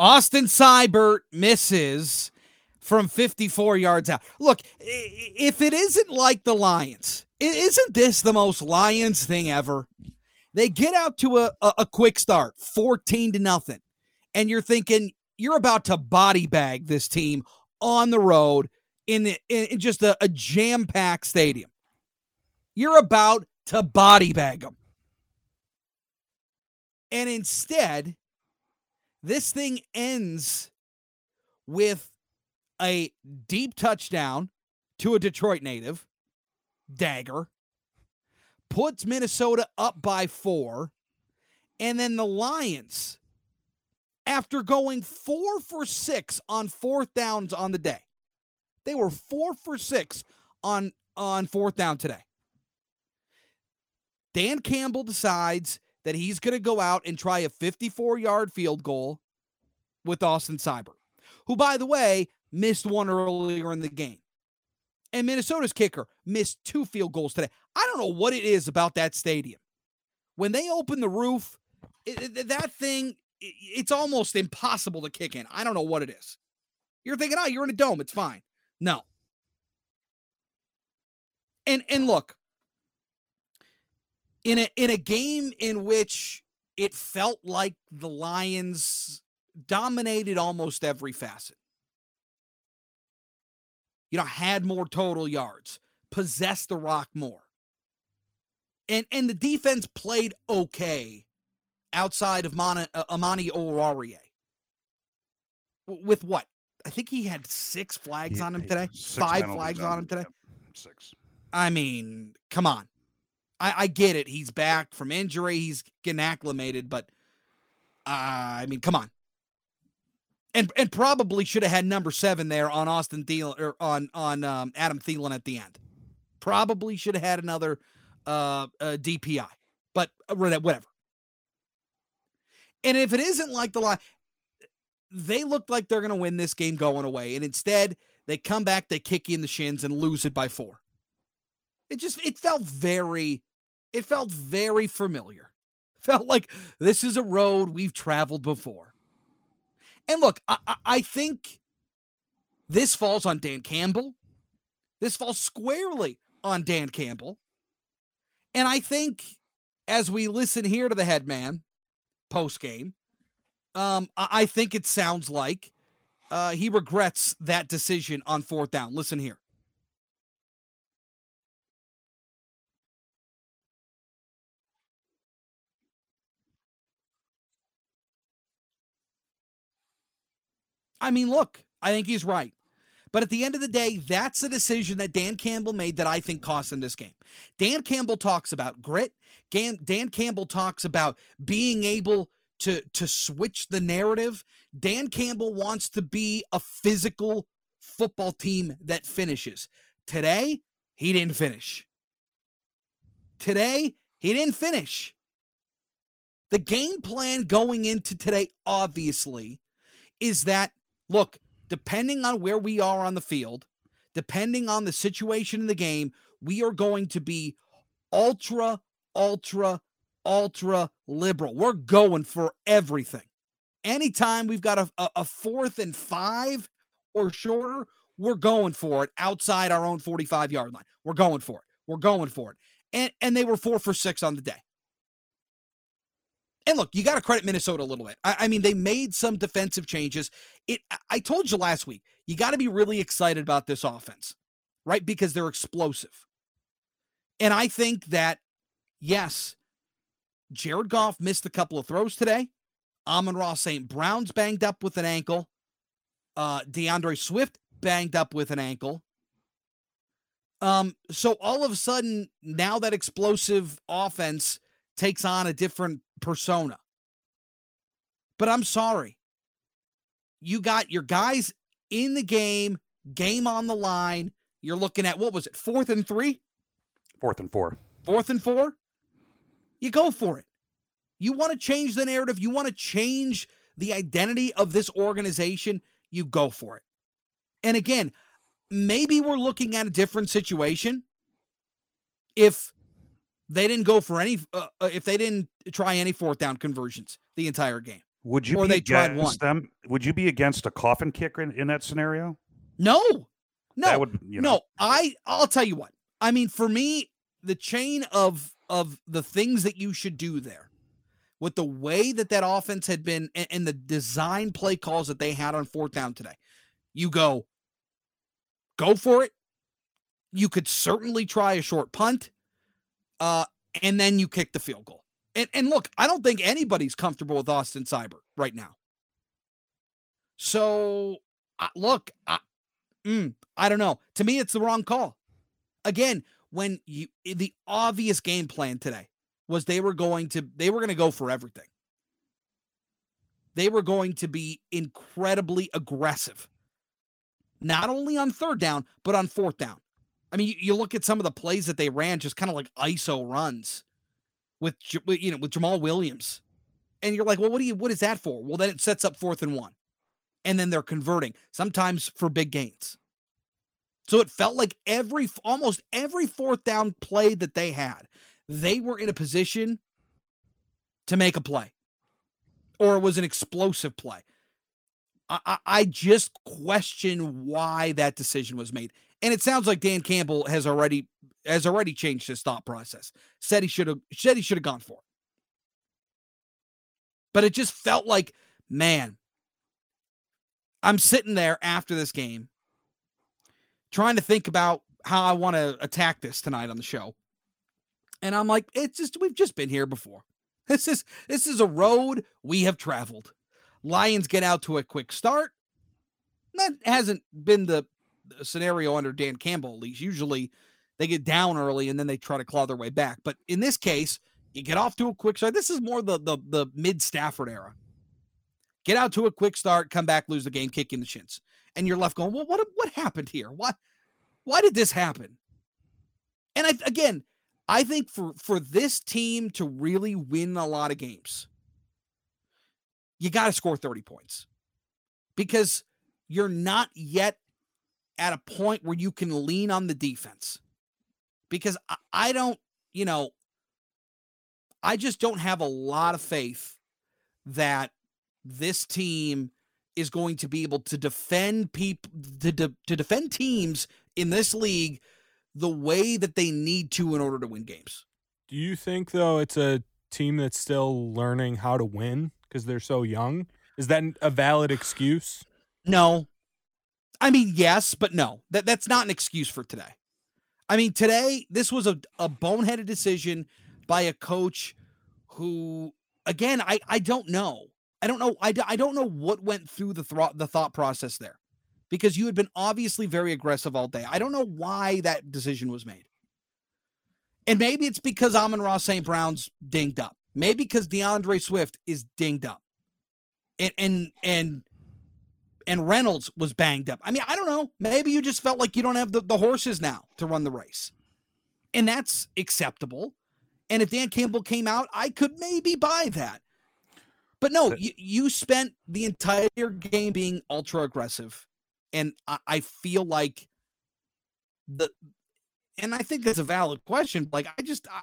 Austin Seibert misses from 54 yards out. Look, if it isn't like the Lions, isn't this the most Lions thing ever? They get out to a, a, quick start, 14 to nothing. And you're thinking you're about to body bag this team on the road in, the, in just a, a jam packed stadium. You're about to body bag them. And instead, this thing ends with a deep touchdown to a Detroit native, Dagger, puts Minnesota up by four. And then the Lions, after going four for six on fourth downs on the day, they were four for six on, on fourth down today. Dan Campbell decides that he's going to go out and try a 54 yard field goal with Austin Seibert, who, by the way, missed one earlier in the game. And Minnesota's kicker missed two field goals today. I don't know what it is about that stadium. When they open the roof, it, it, that thing, it, it's almost impossible to kick in. I don't know what it is. You're thinking, oh, you're in a dome. It's fine. No. And and look, in a in a game in which it felt like the Lions dominated almost every facet you know, had more total yards, possessed the rock more. And and the defense played okay outside of Mana, uh, Amani Oruwariye. With what? I think he had six flags yeah, on him today. Five flags on him today. Six. I mean, come on. I, I get it. He's back from injury. He's getting acclimated, but uh, I mean, come on and and probably should have had number seven there on Austin Thielen or on on um, Adam Thielen at the end. Probably should have had another uh, uh, DPI, but whatever. And if it isn't like the line, they look like they're going to win this game going away, and instead they come back, they kick you in the shins, and lose it by four. It just it felt very, it felt very familiar. Felt like this is a road we've traveled before. And look, I, I think this falls on Dan Campbell. This falls squarely on Dan Campbell. And I think as we listen here to the head man post game, um, I think it sounds like uh, he regrets that decision on fourth down. Listen here. I mean, look, I think he's right. But at the end of the day, that's a decision that Dan Campbell made that I think cost him this game. Dan Campbell talks about grit. Dan, Dan Campbell talks about being able to, to switch the narrative. Dan Campbell wants to be a physical football team that finishes. Today, he didn't finish. Today, he didn't finish. The game plan going into today, obviously, is that look, depending on where we are on the field, depending on the situation in the game, we are going to be ultra, ultra, ultra liberal. We're going for everything. Anytime we've got a, a, fourth and five or shorter, we're going for it outside our own 45 yard line. We're going for it. We're going for it. And and they were four for six on the day. And look, you got to credit Minnesota a little bit. I, I, mean, they made some defensive changes. It. I told you last week, you got to be really excited about this offense, right? Because they're explosive. And I think that, yes, Jared Goff missed a couple of throws today. Amon-Ra St. Brown's banged up with an ankle. Uh, D'Andre Swift banged up with an ankle. Um, so all of a sudden, now that explosive offense takes on a different persona. But I'm sorry. You got your guys in the game, game on the line. You're looking at what was it, fourth and three? Fourth and four. Fourth and four? You go for it. You want to change the narrative, you want to change the identity of this organization, you go for it. And again, maybe we're looking at a different situation if they didn't go for any, uh, uh, if they didn't try any fourth down conversions the entire game. Would you Or be they tried against them? Would you be against a coffin kicker in, in that scenario? No, no, that would you know, no. I I'll tell you what. I mean, for me, the chain of of the things that you should do there, with the way that that offense had been and, and the design play calls that they had on fourth down today, you go, go for it. You could certainly try a short punt, uh, and then you kick the field goal. And and look, I don't think anybody's comfortable with Austin Seibert right now. So uh, look, I, mm, I don't know. To me, it's the wrong call. Again, when you the obvious game plan today was they were going to they were going to go for everything. They were going to be incredibly aggressive, not only on third down but on fourth down. I mean, you, you look at some of the plays that they ran, just kind of like ISO runs with you know with Jamaal Williams, and you're like, well, what do you what is that for? Well, then it sets up fourth and one, and then they're converting sometimes for big gains. So it felt like every almost every fourth down play that they had, they were in a position to make a play, or it was an explosive play. I, I, just question why that decision was made, and it sounds like Dan Campbell has already has already changed his thought process. Said he should have said he should have gone for it, but it just felt like, man, I'm sitting there after this game trying to think about how I want to attack this tonight on the show. And I'm like, it's just we've just been here before. This is this is a road we have traveled. Lions get out to a quick start. That hasn't been the, scenario under Dan Campbell, at least. Usually they get down early and then they try to claw their way back. But in this case, you get off to a quick start. This is more the the, the mid Stafford era. Get out to a quick start, come back, lose the game, kick in the shins and you're left going, well, what what happened here? Why why did this happen? And I again, I think for for this team to really win a lot of games, you got to score 30 points. Because you're not yet at a point where you can lean on the defense. Because I, I don't, you know, I just don't have a lot of faith that this team is going to be able to defend people to, de- to defend teams in this league the way that they need to in order to win games. Do you think though it's a team that's still learning how to win because they're so young? Is that a valid excuse? No. I mean, yes, but no. That that's not an excuse for today. I mean, today this was a, a boneheaded decision by a coach who again, I I don't know. I don't know. I, I don't know what went through the thro- the thought process there, because you had been obviously very aggressive all day. I don't know why that decision was made. And maybe it's because Amon-Ra St. Brown's dinged up. Maybe because D'Andre Swift is dinged up. And and and and Reynolds was banged up. I mean, I don't know. Maybe you just felt like you don't have the, the horses now to run the race. And that's acceptable. And if Dan Campbell came out, I could maybe buy that. But no, you, you spent the entire game being ultra aggressive. And I, I feel like the and I think that's a valid question. Like I just I,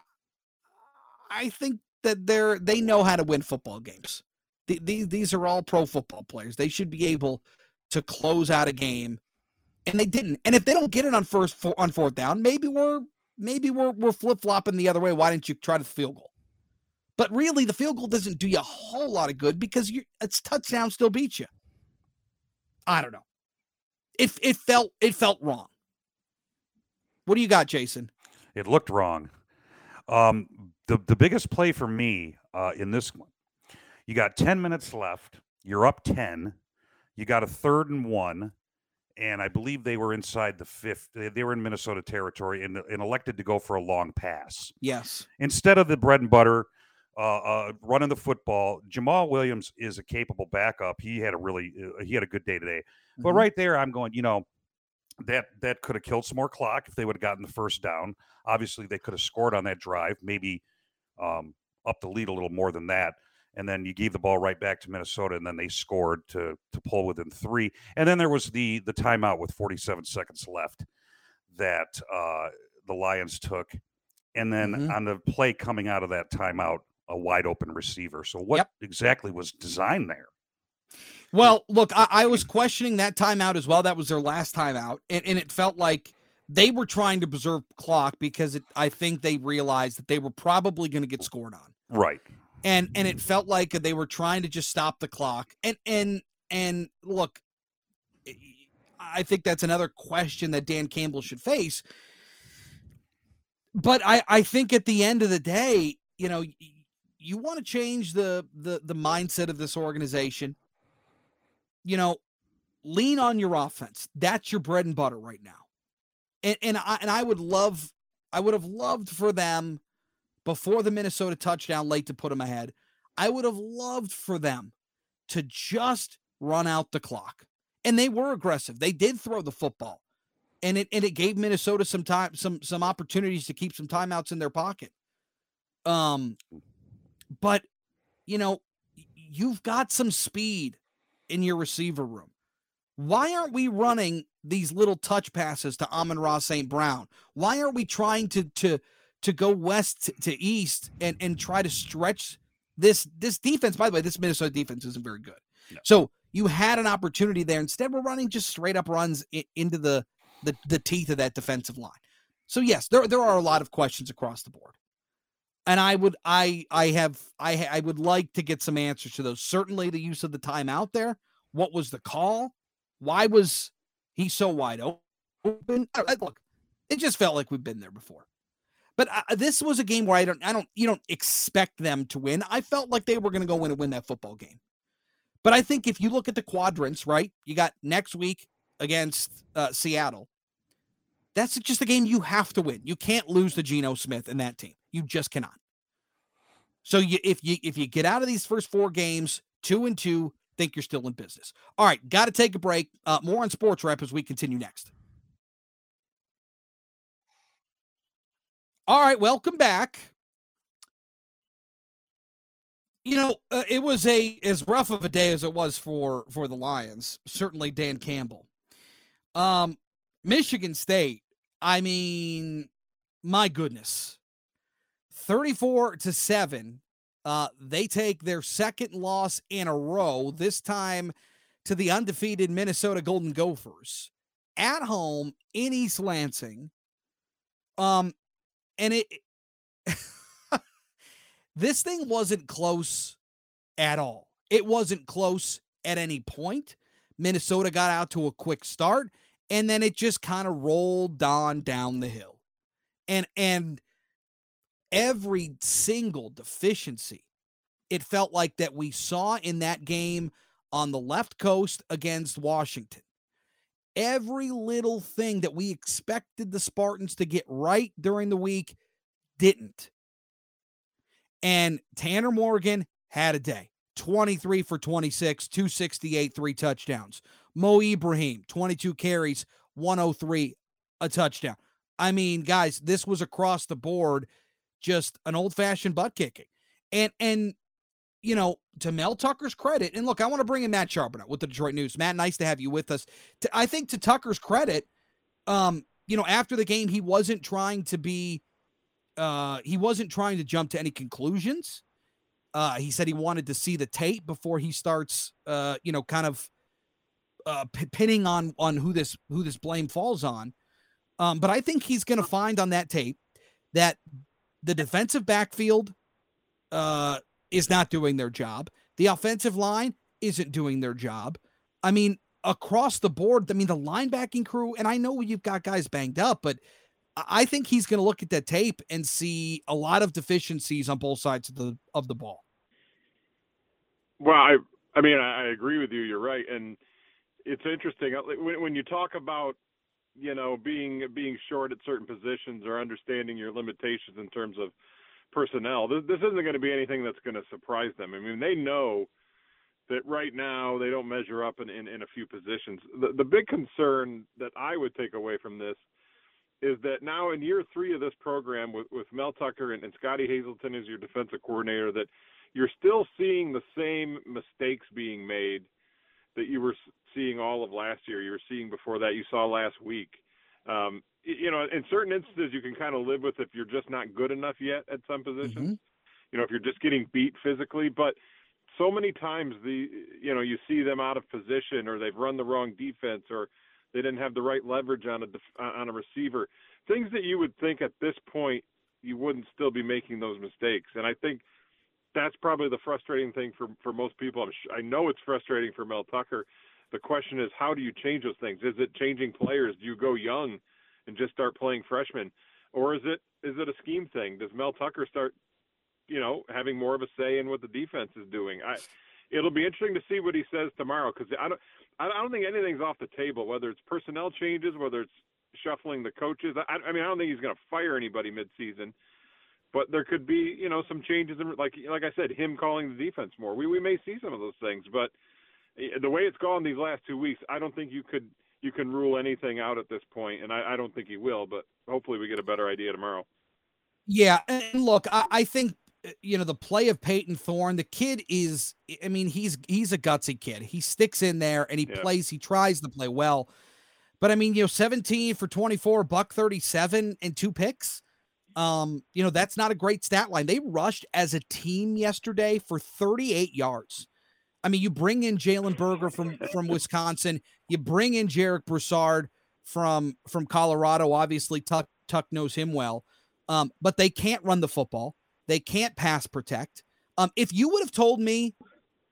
I think that they're they know how to win football games. The, these these are all pro football players. They should be able to close out a game, and they didn't. And if they don't get it on first on fourth down, maybe we're maybe we're we're flip flopping the other way. Why didn't you try the field goal? But really, the field goal doesn't do you a whole lot of good because you it's touchdown still beats you. I don't know. It it felt it felt wrong. What do you got, Jason? It looked wrong. Um, the the biggest play for me uh, in this one, you got ten minutes left. You're up ten. You got a third and one, and I believe they were inside the fifth. They were in Minnesota territory and, and elected to go for a long pass. Yes. Instead of the bread and butter, uh, uh, running the football. Jamaal Williams is a capable backup. He had a really uh, he had a good day today. Mm-hmm. But right there, I'm going. You know, that that could have killed some more clock if they would have gotten the first down. Obviously, they could have scored on that drive, maybe um, up the lead a little more than that. And then you gave the ball right back to Minnesota, and then they scored to to pull within three. And then there was the the timeout with 47 seconds left that uh, the Lions took. And then mm-hmm. on the play coming out of that timeout, a wide open receiver. So what Yep. exactly was designed there? Well, look, I, I was questioning that timeout as well. That was their last timeout, and, and it felt like they were trying to preserve clock because it, I think they realized that they were probably going to get scored on, Right. and and it felt like they were trying to just stop the clock. And and and look, eh, I think that's another question that Dan Campbell should face. But I I think at the end of the day, you know, you want to change the the the mindset of this organization you know, lean on your offense. That's your bread and butter right now. And and I and I would love I would have loved for them before the Minnesota touchdown late to put them ahead. I would have loved for them to just run out the clock. And they were aggressive. They did throw the football. And it and it gave Minnesota some time some some opportunities to keep some timeouts in their pocket. Um but you know, you've got some speed in your receiver room. Why aren't we running these little touch passes to Amon-Ra St. Brown? Why aren't we trying to to to go west to, east and and try to stretch this this defense? By the way, this Minnesota defense isn't very good. No. So you had an opportunity there. Instead, we're running just straight up runs into the, the the teeth of that defensive line. So yes, there there are a lot of questions across the board and I would I I have I I would like to get some answers to those. Certainly, the use of the timeout there. What was the call? Why was he so wide open? Look, it just felt like we've been there before. But this was a game where I don't I don't you don't expect them to win. I felt like they were going to go in and win that football game. But I think if you look at the quadrants, right? You got next week against uh, Seattle. That's just a game you have to win. You can't lose to Geno Smith and that team. You just cannot. So you if you if you get out of these first four games, two and two, think you're still in business. All right, got to take a break. Uh, more on Sports Wrap as we continue next. All right, welcome back. You know, uh, it was a as rough of a day as it was for for the Lions. Certainly, Dan Campbell. Um, Michigan State. I mean, my goodness, thirty-four to seven. Uh, they take their second loss in a row. This time to the undefeated Minnesota Golden Gophers at home in East Lansing. Um, and it this thing wasn't close at all. It wasn't close at any point. Minnesota got out to a quick start and then it just kind of rolled on down the hill. And and every single deficiency it felt like that we saw in that game on the left coast against Washington. Every little thing that we expected the Spartans to get right during the week didn't. And Tanner Morgan had a day 23 for 26, 268, three touchdowns. Mo Ibrahim, 22 carries, 103, a touchdown. I mean, guys, this was across the board, just an old fashioned butt kicking. And, and, you know, to Mel Tucker's credit, and look, I want to bring in Matt Charboneau with the Detroit News. Matt, nice to have you with us. To, I think to Tucker's credit, um, you know, after the game, he wasn't trying to be, uh, he wasn't trying to jump to any conclusions. Uh, he said he wanted to see the tape before he starts, uh, you know, kind of uh, p- pinning on on who this who this blame falls on. Um, but I think he's going to find on that tape that the defensive backfield uh, is not doing their job. The offensive line isn't doing their job. I mean, across the board, I mean, the linebacking crew, and I know you've got guys banged up, but I think he's going to look at that tape and see a lot of deficiencies on both sides of the of the ball. Well, I I mean I, I agree with you. You're right, and it's interesting uh, when when you talk about you know being being short at certain positions or understanding your limitations in terms of personnel. This, this isn't going to be anything that's going to surprise them. I mean, they know that right now they don't measure up in, in, in a few positions. The, the big concern that I would take away from this is that now in year three of this program with, with Mel Tucker and, and Scottie Hazelton as your defensive coordinator, that you're still seeing the same mistakes being made that you were seeing all of last year. You were seeing before that. You saw last week. Um, you know, in certain instances, you can kind of live with if you're just not good enough yet at some positions. you know, if you're just getting beat physically, but so many times the you know you see them out of position or they've run the wrong defense or they didn't have the right leverage on a on a receiver. Things that you would think at this point you wouldn't still be making those mistakes. And I think that's probably the frustrating thing for for most people. I'm sh- I know it's frustrating for Mel Tucker. The question is, how do you change those things? Is it changing players? Do you go young and just start playing freshmen, or is it is it a scheme thing? Does Mel Tucker start, you know, having more of a say in what the defense is doing? I, it'll be interesting to see what he says tomorrow because I don't I don't think anything's off the table. Whether it's personnel changes, whether it's shuffling the coaches. I, I mean, I don't think he's going to fire anybody midseason, but there could be, you know, some changes in, like like I said, him calling the defense more. We we may see some of those things, but eh, the way it's gone these last two weeks, I don't think you could you can rule anything out at this point, and I, I don't think he will. But hopefully, we get a better idea tomorrow. Yeah, and look, I, I think eh, you know the play of Payton Thorne. The kid is, I mean, he's he's a gutsy kid. He sticks in there and he yeah. plays. He tries to play well. But I mean, you know, 17 for 24, buck 37 and two picks. Um, you know, that's not a great stat line. They rushed as a team yesterday for 38 yards. I mean, you bring in Jalen Berger from from Wisconsin, you bring in Jarek Broussard from from Colorado. Obviously, Tuck Tuck knows him well. Um, but they can't run the football. They can't pass protect. Um, if you would have told me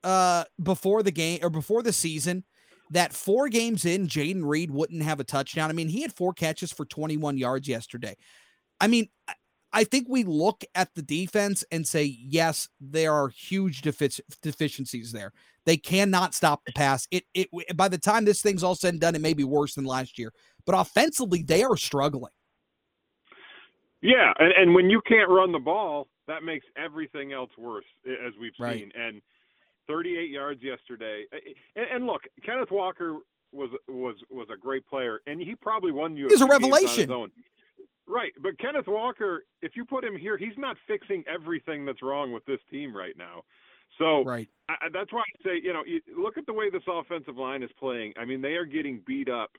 uh before the game or before the season that four games in, Jayden Reed wouldn't have a touchdown. I mean, he had four catches for 21 yards yesterday. I mean, I think we look at the defense and say, yes, there are huge defic- deficiencies there. They cannot stop the pass. It, it by the time this thing's all said and done, it may be worse than last year. But offensively, they are struggling. Yeah, and, and when you can't run the ball, that makes everything else worse, as we've right. seen. And 38 yards yesterday. And, and, look, Kenneth Walker was was was a great player, and he probably won you. He's a revelation. Right, but Kenneth Walker, if you put him here, he's not fixing everything that's wrong with this team right now. So right. I, that's why I say, you know, you look at the way this offensive line is playing. I mean, they are getting beat up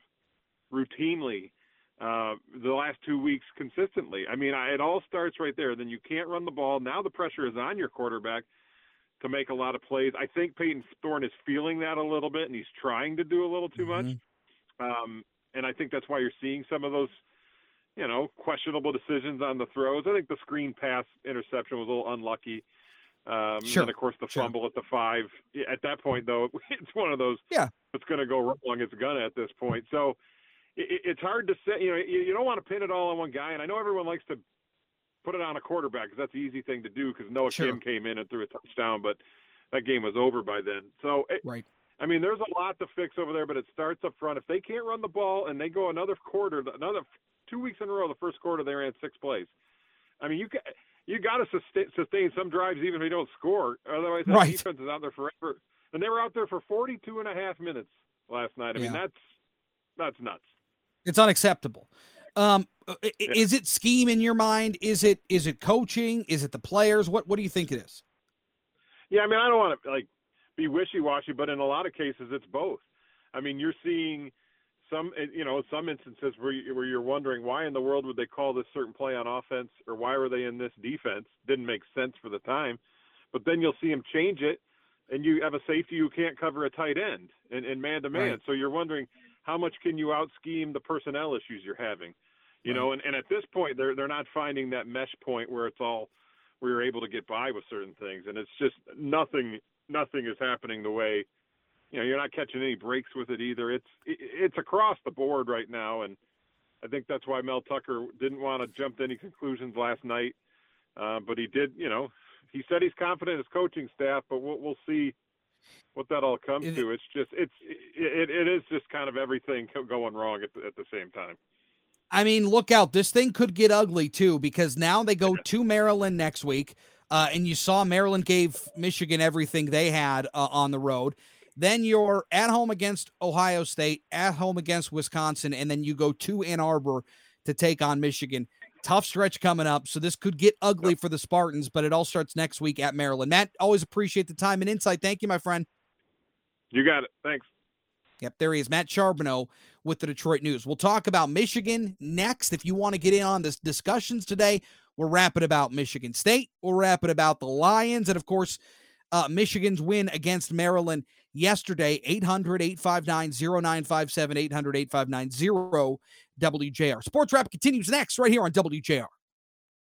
routinely uh, the last two weeks consistently. I mean, I, it all starts right there. Then you can't run the ball. Now the pressure is on your quarterback to make a lot of plays. I think Payton Thorne is feeling that a little bit, and he's trying to do a little too mm-hmm. much. Um, and I think that's why you're seeing some of those, you know, questionable decisions on the throws. I think the screen pass interception was a little unlucky. Um, sure. And of course, the sure. fumble at the five. At that point, though, it's one of those. Yeah. It's going to go wrong. It's to at this point. So it, it's hard to say. You know, you, you don't want to pin it all on one guy. And I know everyone likes to put it on a quarterback because that's the easy thing to do because Noah sure. Kim came in and threw a touchdown, but that game was over by then. So it, right. I mean, there's a lot to fix over there, but it starts up front. If they can't run the ball and they go another quarter, another two weeks in a row, the first quarter they ran six plays. I mean, you got you got to sustain, sustain some drives even if you don't score. Otherwise, that right. defense is out there forever. And they were out there for 42 and a half minutes last night. I yeah. mean, that's that's nuts. It's unacceptable. Um, uh, is it scheme in your mind? Is it is it coaching? Is it the players? What what do you think it is? Yeah, I mean, I don't want to like be wishy washy, but in a lot of cases, it's both. I mean, you're seeing some, you know, some instances where you, where you're wondering why in the world would they call this certain play on offense, or why were they in this defense? Didn't make sense for the time, but then you'll see them change it, and you have a safety who can't cover a tight end and man to man. So you're wondering how much can you out scheme the personnel issues you're having. You know, and, and at this point they're they're not finding that mesh point where it's all where you're able to get by with certain things, and it's just nothing nothing is happening the way you know you're not catching any breaks with it either. It's it's across the board right now, and I think that's why Mel Tucker didn't want to jump to any conclusions last night, uh, but he did. You know, he said he's confident in his coaching staff, but we'll we'll see what that all comes it, to. It's just it's it, it is just kind of everything going wrong at the, at the same time. I mean, look out. This thing could get ugly too because now they go to Maryland next week. Uh, and you saw Maryland gave Michigan everything they had uh, on the road. Then you're at home against Ohio State, at home against Wisconsin, and then you go to Ann Arbor to take on Michigan. Tough stretch coming up. So this could get ugly for the Spartans, but it all starts next week at Maryland. Matt, always appreciate the time and insight. Thank you, my friend. You got it. Thanks. Yep, there he is, Matt Charboneau with the Detroit News. We'll talk about Michigan next. If you want to get in on this discussions today, We're rapping about Michigan State. We're rapping about the Lions. And of course, uh, Michigan's win against Maryland yesterday 800 859 0957 800 859 WJR. Sports Wrap continues next right here on WJR.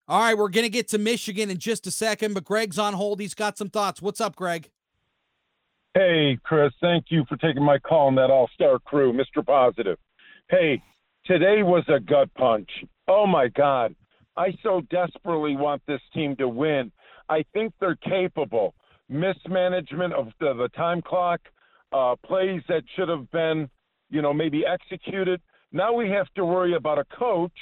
All right, we're going to get to Michigan in just a second, but Greg's on hold. He's got some thoughts. What's up, Greg? Hey, Chris, thank you for taking my call on that all star crew, Mr. Positive. Hey, today was a gut punch. Oh, my God. I so desperately want this team to win. I think they're capable. Mismanagement of the, the time clock, uh, plays that should have been, you know, maybe executed. Now we have to worry about a coach,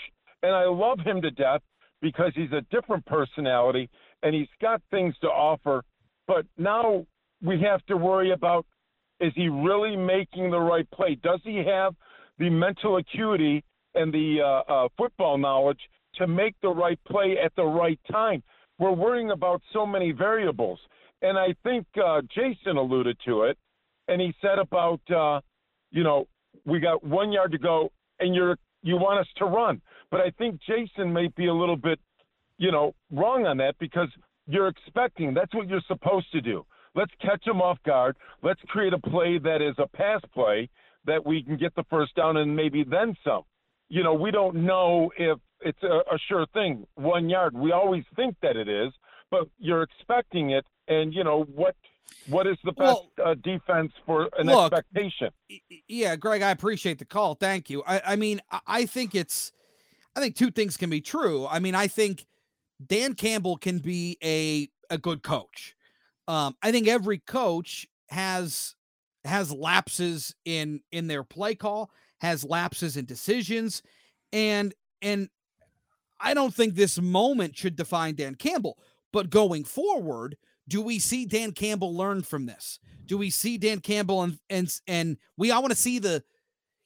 and I love him to death because he's a different personality and he's got things to offer. But now we have to worry about is he really making the right play? Does he have the mental acuity and the uh, uh, football knowledge to make the right play at the right time? We're worrying about so many variables. And I think uh, Jason alluded to it, and he said about, uh, you know, we got one yard to go, and you're you want us to run. But I think Jason may be a little bit, you know, wrong on that because you're expecting that's what you're supposed to do. Let's catch them off guard. Let's create a play that is a pass play that we can get the first down and maybe then some. You know, we don't know if it's a, a sure thing, one yard. We always think that it is, but you're expecting it, and you know what what is the best well, uh, defense for an look, expectation? Yeah, Greg, I appreciate the call. Thank you. I, I mean, I think it's, I think two things can be true. I mean, I think Dan Campbell can be a a good coach. Um, I think every coach has has lapses in in their play call, has lapses in decisions, and and I don't think this moment should define Dan Campbell. But going forward, do we see Dan Campbell learn from this? Do we see Dan Campbell and and and we all want to see the,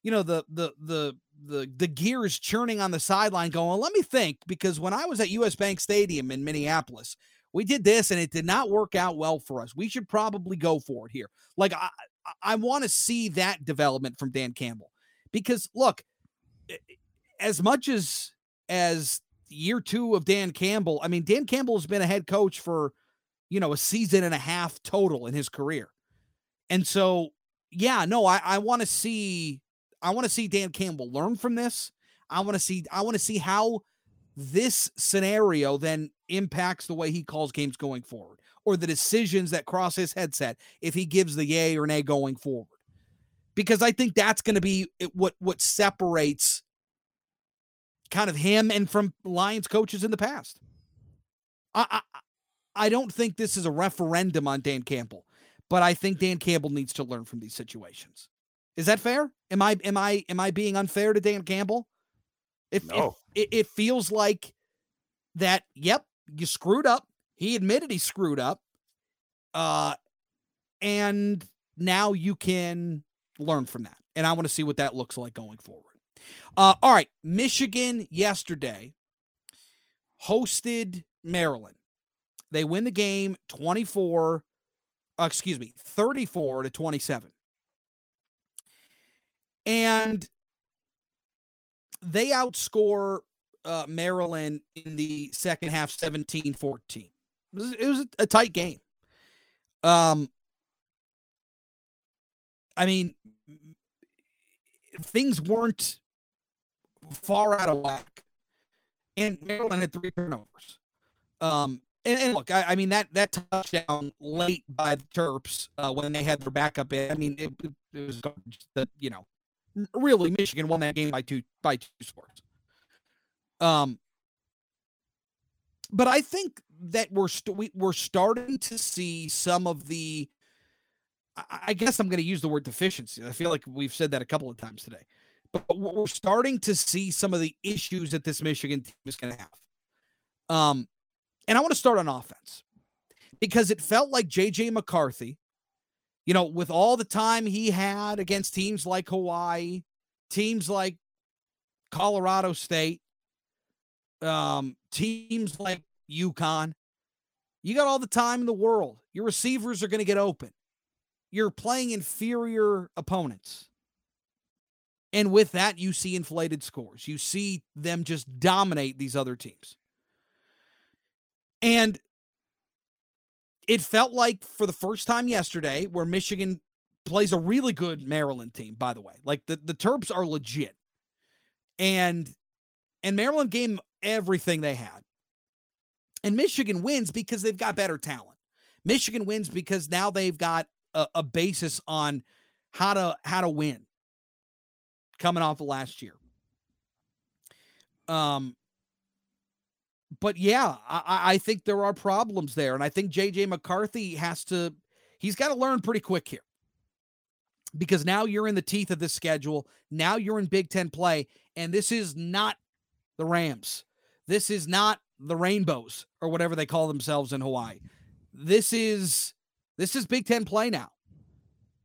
you know, the the the the the gears churning on the sideline going, let me think, because when I was at US Bank Stadium in Minneapolis, we did this and it did not work out well for us. We should probably go for it here. Like I I want to see that development from Dan Campbell. Because look, as much as as year 2 of Dan Campbell, I mean Dan Campbell has been a head coach for you know, a season and a half total in his career. And so, yeah, no, I, I want to see I want to see Dan Campbell learn from this. I want to see I want to see how this scenario then impacts the way he calls games going forward or the decisions that cross his headset if he gives the yay or nay going forward. Because I think that's going to be what what separates kind of him and from Lions coaches in the past. I, I don't think this is a referendum on Dan Campbell, but I think Dan Campbell needs to learn from these situations. Is that fair? Am I am I am I being unfair to Dan Campbell? If, no. if it, it feels like that, yep, you screwed up. He admitted he screwed up. Uh and now you can learn from that. And I want to see what that looks like going forward. Uh, all right. Michigan yesterday hosted Maryland. They win the game 24, uh, excuse me, 34 to 27. And they outscore uh, Maryland in the second half 17 14. It was, it was a tight game. Um, I mean, things weren't far out of whack. And Maryland had three turnovers. Um, and, and look, I, I, mean that that touchdown late by the Terps uh, when they had their backup in. I mean, it, it was the you know, really Michigan won that game by two by two scores. Um, but I think that we're st- we, we're starting to see some of the. I, I guess I'm going to use the word deficiency. I feel like we've said that a couple of times today, but we're starting to see some of the issues that this Michigan team is going to have. Um, and I want to start on offense because it felt like JJ McCarthy, you know, with all the time he had against teams like Hawaii, teams like Colorado State, um, teams like UConn, you got all the time in the world. Your receivers are going to get open. You're playing inferior opponents. And with that, you see inflated scores. You see them just dominate these other teams. And it felt like for the first time yesterday, where Michigan plays a really good Maryland team, by the way. Like the, the Terps are legit. And and Maryland gave everything they had. And Michigan wins because they've got better talent. Michigan wins because now they've got a, a basis on how to how to win coming off of last year. Um, but yeah, I, I think there are problems there, and I think JJ McCarthy has to he's got to learn pretty quick here because now you're in the teeth of this schedule. Now you're in Big Ten play, and this is not the Rams. This is not the Rainbows or whatever they call themselves in Hawaii. This is this is Big Ten play now,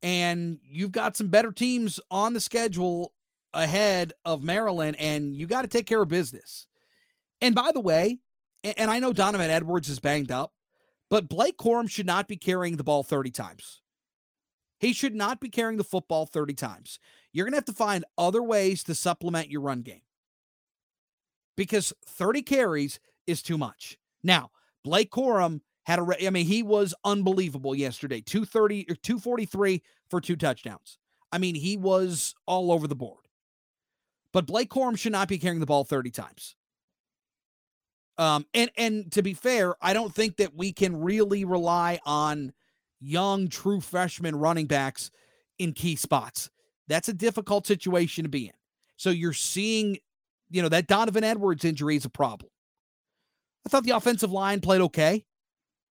and you've got some better teams on the schedule ahead of Maryland, and you got to take care of business. And by the way, and I know Donovan Edwards is banged up, but Blake Corum should not be carrying the ball 30 times. He should not be carrying the football 30 times. You're going to have to find other ways to supplement your run game because 30 carries is too much. Now, Blake Corum had a, I mean, he was unbelievable yesterday 230 or er, 243 for two touchdowns. I mean, he was all over the board. But Blake Corum should not be carrying the ball 30 times. Um, and and to be fair, I don't think that we can really rely on young, true freshman running backs in key spots. That's a difficult situation to be in. So you're seeing, you know, that Donovan Edwards injury is a problem. I thought the offensive line played okay.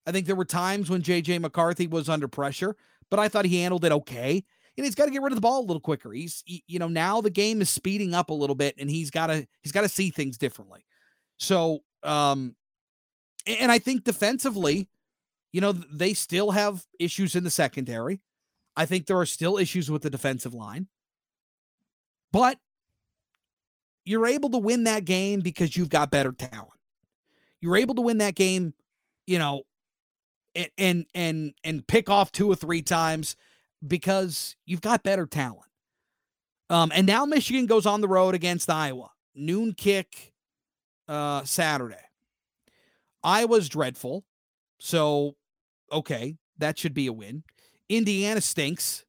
I think there were times when JJ McCarthy was under pressure, but I thought he handled it okay. And he's got to get rid of the ball a little quicker. He's, he, you know, now the game is speeding up a little bit, and he's got to he's got to see things differently. So um, and I think defensively, you know, they still have issues in the secondary. I think there are still issues with the defensive line. But you're able to win that game because you've got better talent. You're able to win that game, you know, and and and, and pick off two or three times because you've got better talent. Um, and now Michigan goes on the road against Iowa. Noon kick uh, Saturday. Iowa's dreadful. So, okay, that should be a win. Indiana stinks.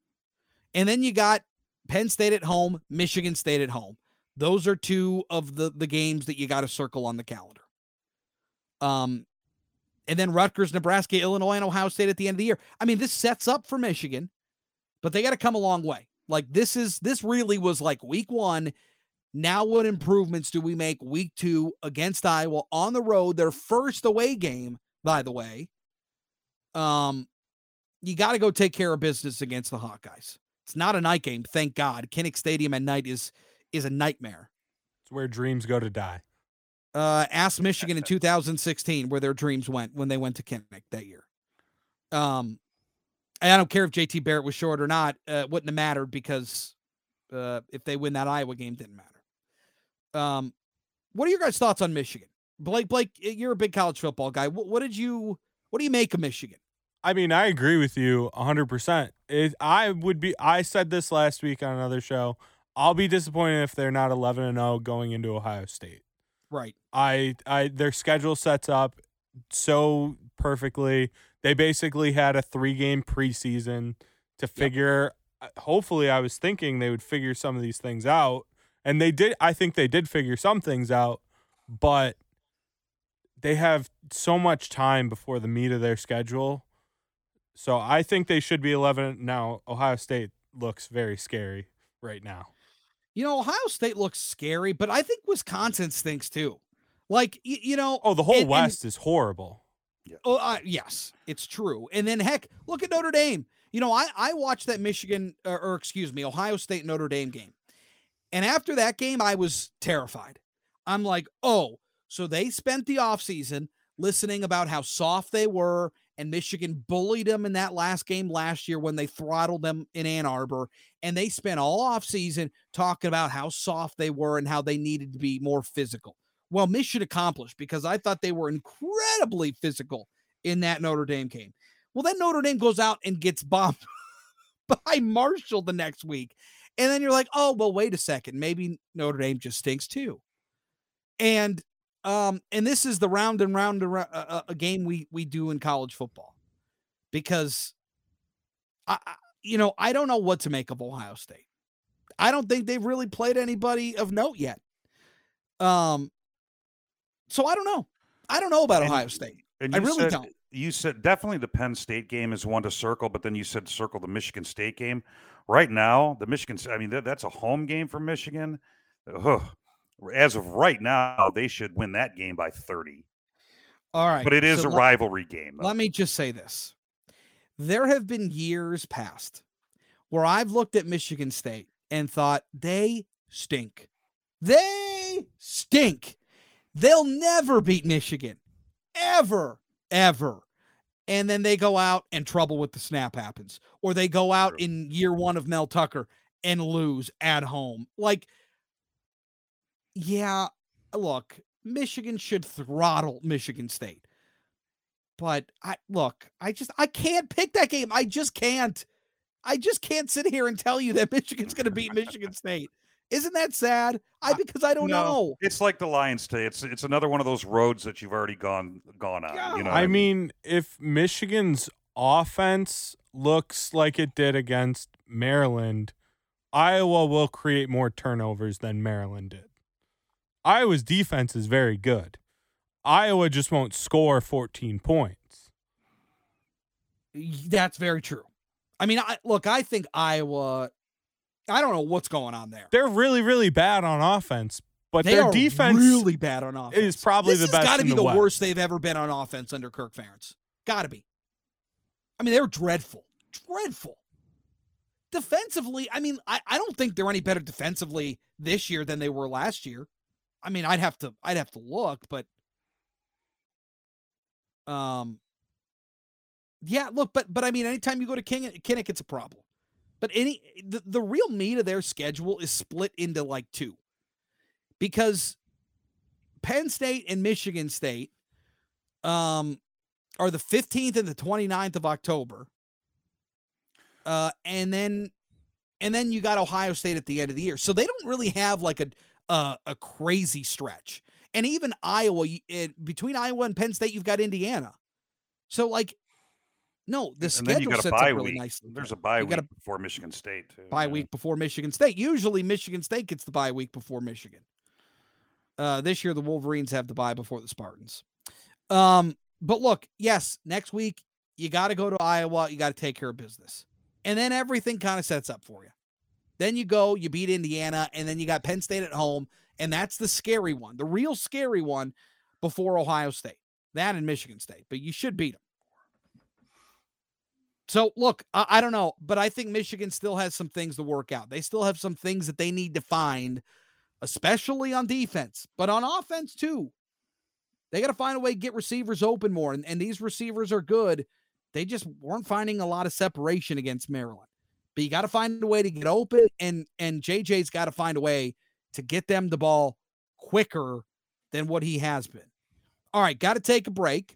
And then you got Penn State at home, Michigan State at home. Those are two of the the games that you got to circle on the calendar. Um and then Rutgers, Nebraska, Illinois, and Ohio State at the end of the year. I mean, this sets up for Michigan, but they got to come a long way. Like this is this really was like week 1 now, what improvements do we make week two against Iowa on the road? Their first away game, by the way. Um, you got to go take care of business against the Hawkeyes. It's not a night game, thank God. Kinnick Stadium at night is is a nightmare. It's where dreams go to die. Uh, ask Michigan in 2016 where their dreams went when they went to Kinnick that year. Um, I don't care if JT Barrett was short or not. Uh, wouldn't have mattered because uh, if they win that Iowa game, didn't matter. Um, what are your guys' thoughts on Michigan? Blake, Blake, you're a big college football guy. What, what did you, what do you make of Michigan? I mean, I agree with you 100%. It, I would be, I said this last week on another show. I'll be disappointed if they're not 11 and 0 going into Ohio State. Right. I, I, their schedule sets up so perfectly. They basically had a three game preseason to figure. Yep. Hopefully, I was thinking they would figure some of these things out and they did I think they did figure some things out, but they have so much time before the meat of their schedule. So I think they should be 11 now. Ohio State looks very scary right now. You know, Ohio State looks scary, but I think Wisconsin stinks too. Like you, you know, oh, the whole and, West and, is horrible. Yeah. Oh, uh, yes, it's true. And then heck, look at Notre Dame. You know, I I watched that Michigan or, or excuse me, Ohio State Notre Dame game. And after that game, I was terrified. I'm like, oh, so they spent the offseason listening about how soft they were, and Michigan bullied them in that last game last year when they throttled them in Ann Arbor. And they spent all offseason talking about how soft they were and how they needed to be more physical. Well, mission accomplished because I thought they were incredibly physical in that Notre Dame game. Well, then Notre Dame goes out and gets bombed by Marshall the next week. And then you're like, oh, well, wait a second. Maybe Notre Dame just stinks too. And um, and this is the round and round a uh, uh, a game we we do in college football, because, I, I you know I don't know what to make of Ohio State. I don't think they've really played anybody of note yet. Um, so I don't know. I don't know about And- Ohio State. And I really said, don't. You said definitely the Penn State game is one to circle, but then you said circle the Michigan State game. Right now, the Michigan, I mean, that, that's a home game for Michigan. Ugh. As of right now, they should win that game by 30. All right, But it is so a let- rivalry game. though. Let me just say this. There have been years past where I've looked at Michigan State and thought they stink. They stink. They'll never beat Michigan. Ever, ever. And then they go out and trouble with the snap happens. Or they go out in year one of Mel Tucker and lose at home. Like, yeah, look, Michigan should throttle Michigan State. But I look, I just I can't pick that game. I just can't. I just can't sit here and tell you that Michigan's going to beat Michigan State. Isn't that sad? I because I don't No, know. It's like the Lions today. It's it's another one of those roads that you've already gone gone on. Yeah. You know, I mean, if Michigan's offense looks like it did against Maryland, Iowa will create more turnovers than Maryland did. Iowa's defense is very good. Iowa just won't score 14 points. That's very true. I mean, I look, I think Iowa I don't know what's going on there. They're really, really bad on offense, but they their defense really bad on offense. is probably this the best Got to be the the worst they've ever been on offense under Kirk Ferentz. Got to be. I mean, they're dreadful, dreadful. Defensively, I mean, I, I don't think they're any better defensively this year than they were last year. I mean, I'd have to I'd have to look, but um, yeah, look, but but I mean, anytime you go to King, Kinnick, it's a problem. But any the, the real meat of their schedule is split into like two because Penn State and Michigan State um, are the 15th and the 29th of October. Uh, and then and then you got Ohio State at the end of the year. So they don't really have like a a, a crazy stretch. And even Iowa it, between Iowa and Penn State you've got Indiana. So like no, the and then you schedule sets bye up really week. nicely. There's a bye You week before Michigan State too. bye yeah. week before Michigan State. Usually Michigan State gets the bye week before Michigan. Uh, this year the Wolverines have the bye before the Spartans. Um, but look, yes, next week you got to go to Iowa. You got to take care of business, and then everything kind of sets up for you. Then you go, you beat Indiana, and then you got Penn State at home, and that's the scary one, the real scary one before Ohio State. That and Michigan State, but you should beat them. So look, I, I don't know, but I think Michigan still has some things to work out. They still have some things that they need to find, especially on defense, but on offense too. They got to find a way to get receivers open more, and, and these receivers are good. They just weren't finding a lot of separation against Maryland. But you got to find a way to get open, and and JJ's got to find a way to get them the ball quicker than what he has been. All right, got to take a break.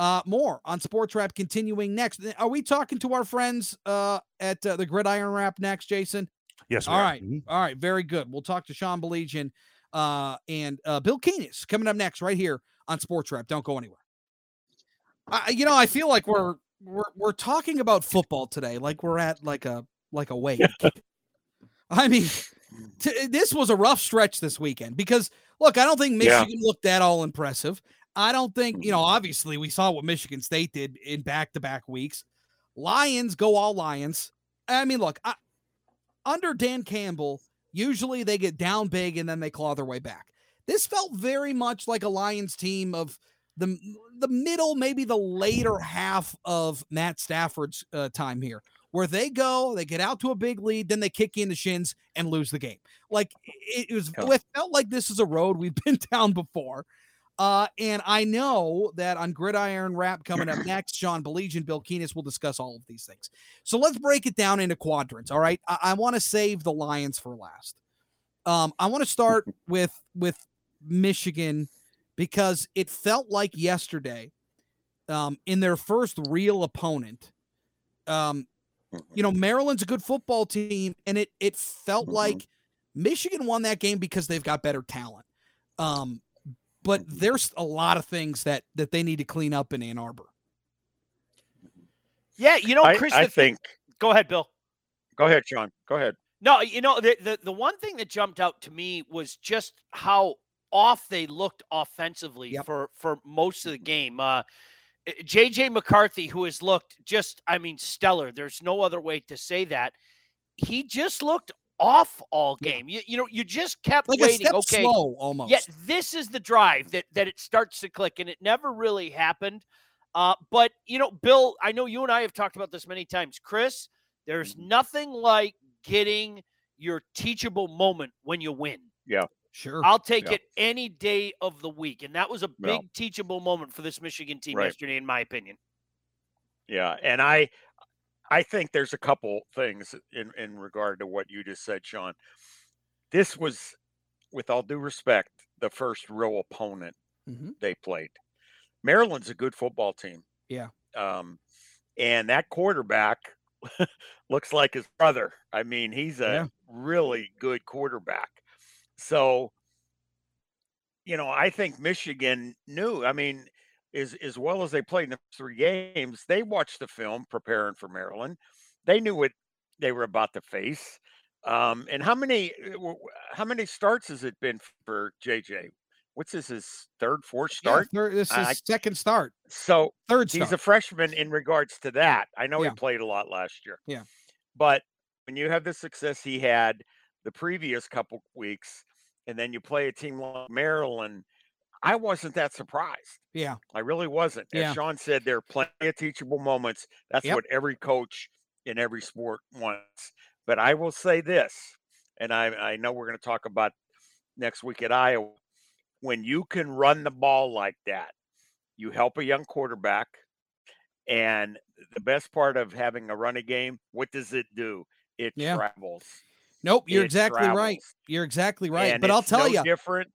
Uh, more on Sports Wrap continuing next. Are we talking to our friends uh, at uh, the Gridiron Wrap next, Jason? Yes. we All right. Mhm. All right. Very good. We'll talk to Sean Baligian uh, and uh, Bill Keenist coming up next right here on Sports Wrap. Don't go anywhere. I, you know, I feel like we're we're we're talking about football today, like we're at like a like a wake. I mean, t- this was a rough stretch this weekend because look, I don't think Yeah. Michigan looked that all impressive. I don't think you know. Obviously, we saw what Michigan State did in back-to-back weeks. Lions go all Lions. I mean, look, I, under Dan Campbell, usually they get down big and then they claw their way back. This felt very much like a Lions team of the the middle, maybe the later half of Matt Stafford's uh, time here, where they go, they get out to a big lead, then they kick you in the shins and lose the game. Like it, it was, it felt like this is a road we've been down before. Uh, and I know that on Gridiron Wrap coming up next, Sean Baligian, Bill Keenist will discuss all of these things. So let's break it down into quadrants. All right. I, I want to save the Lions for last. Um, I want to start with with Michigan because it felt like yesterday, um, in their first real opponent, um, you know, Maryland's a good football team, and it it felt Mhm. like Michigan won that game because they've got better talent. Um, but there's a lot of things that that they need to clean up in Ann Arbor. Yeah, you know, I, Chris. I the thing- think. Go ahead, Bill. Go ahead, Sean. Go ahead. No, you know, the, the the one thing that jumped out to me was just how off they looked offensively Yep. for for most of the game. Uh JJ McCarthy, who has looked just, I mean, stellar. There's no other way to say that. He just looked off all Yeah. game. You, you know, you just kept Like a waiting. step Okay, slow almost. Yet this is the drive that that it starts to click, and it never really happened. Uh, but you know, Bill, I know you and I have talked about this many times. Chris, there's Mm-hmm. nothing like getting your teachable moment when you win. Yeah. Sure. I'll take Yeah. it any day of the week, and that was a Yeah. big teachable moment for this Michigan team Right. yesterday, in my opinion. Yeah, and I I think there's a couple things in in regard to what you just said, Sean. This was, with all due respect, the first real opponent Mhm. they played. Maryland's a good football team. Yeah. Um, and that quarterback looks like his brother. I mean, he's a Yeah. really good quarterback. So, you know, I think Michigan knew. I mean, as as well as they played in the three games, they watched the film preparing for Maryland. They knew what they were about to face. Um, and how many uh, how many starts has it been for JJ? What's this his third, fourth Yeah, start? third, this is I- second start. So Third he's a freshman in regards to that. I know Yeah. he played a lot last year. Yeah. But when you have the success he had the previous couple weeks, and then you play a team like Maryland, I wasn't that surprised. yeah. I really wasn't. As Yeah. Sean said, there are plenty of teachable moments. That's Yep. what every coach in every sport wants. But I will say this, and I, I know we're going to talk about next week at Iowa. When you can run the ball like that, you help a young quarterback. And the best part of having a running game, what does it do? It Yeah. travels. Nope, you're It exactly right. You're exactly right. And but I'll tell no you, different.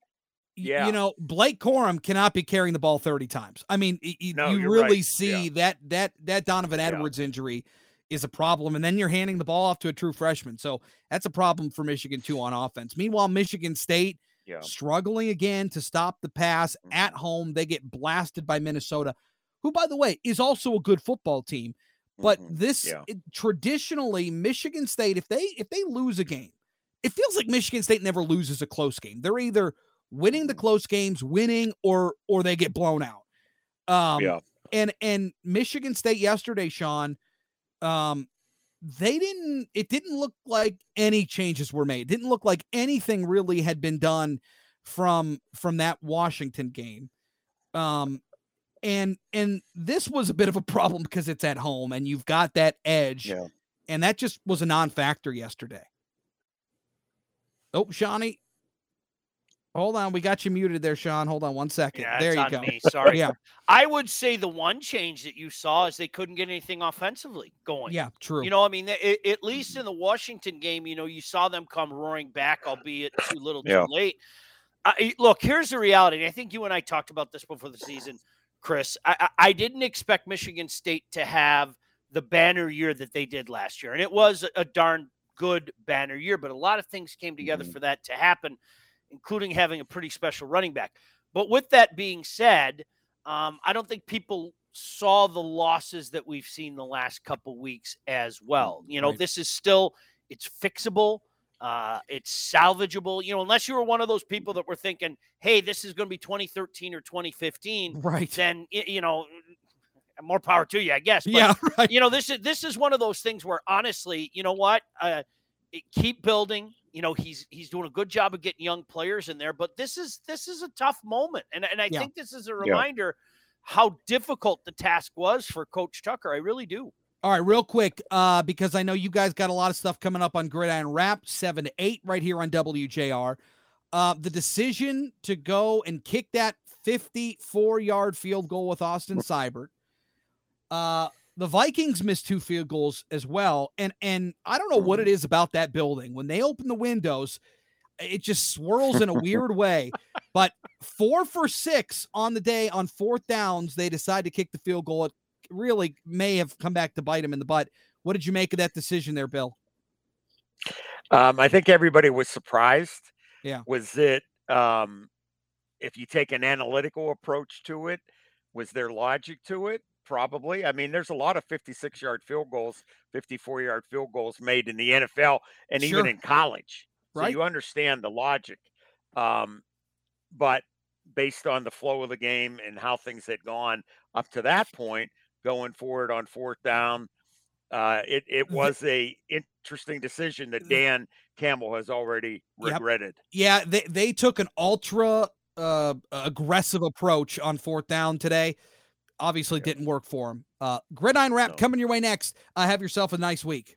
Yeah. you know, Blake Corum cannot be carrying the ball 30 times. I mean, y- y- No, you really right. see Yeah. that that that Donovan Yeah. Edwards injury is a problem, and then you're handing the ball off to a true freshman. So that's a problem for Michigan too on offense. Meanwhile, Michigan State Yeah. struggling again to stop the pass at Mhm. home. They get blasted by Minnesota, who, by the way, is also a good football team. But Mhm. this Yeah. it- traditionally, Michigan State, if they if they lose a game, it feels like Michigan State never loses a close game. They're either winning the close games, winning, or or they get blown out. Um, Yeah. and and Michigan State yesterday, Sean, um, they didn't. It didn't look like any changes were made. It didn't look like anything really had been done from from that Washington game. Um, and and this was a bit of a problem because it's at home and you've got that edge, Yeah. and that just was a non-factor yesterday. Oh, Shawnee. Hold on, we got you muted there, Sean. Hold on one second. Yeah, there it's you on go. me. Sorry. Yeah, I would say the one change that you saw is they couldn't get anything offensively going. yeah, true. You know, I mean, they- a- at least in the Washington game, you know, you saw them come roaring back, albeit too little, too Yeah. late. I, look, here's the reality. I think you and I talked about this before the season, Chris. I, I I didn't expect Michigan State to have the banner year that they did last year, and it was a, a darn good banner year. But a lot of things came together Mhm. for that to happen, including having a pretty special running back. But with that being said, um, I don't think people saw the losses that we've seen the last couple weeks as well. You know, Right. this is still it's fixable, uh, it's salvageable. You know, unless you were one of those people that were thinking, "Hey, this is going to be 2013 or 2015," right. then you know, more power to you, I guess. But, yeah, right. you know, this is this is one of those things where honestly, you know what? Uh, keep building. You know, he's he's doing a good job of getting young players in there, but this is this is a tough moment, and and I Yeah. think this is a reminder how difficult the task was for Coach Tucker. I really do. All right, real quick, uh, because I know you guys got a lot of stuff coming up on Gridiron Wrap, seven to eight, right here on WJR. Uh, the decision to go and kick that 54 yard field goal with Austin Seibert. Uh, the Vikings missed two field goals as well, and and I don't know what it is about that building. When they open the windows, it just swirls in a weird way. But four for six on the day on fourth downs, they decide to kick the field goal. It really may have come back to bite them in the butt. What did you make of that decision there, Bill? Um, I think everybody was surprised. Yeah. Was it um, if you take an analytical approach to it, was there logic to it? Probably. I mean, there's a lot of 56 yard field goals, 54 yard field goals made in the NFL and Sure. even in college. So Right. you understand the logic. Um, but based on the flow of the game and how things had gone up to that point, going forward on fourth down, uh, it, it was a interesting decision that Dan Campbell has already Yep. regretted. Yeah, they they took an ultra uh aggressive approach on fourth down today. Obviously Yeah. didn't work for him. Uh Gridiron Wrap No. coming your way next. Uh, have yourself a nice week.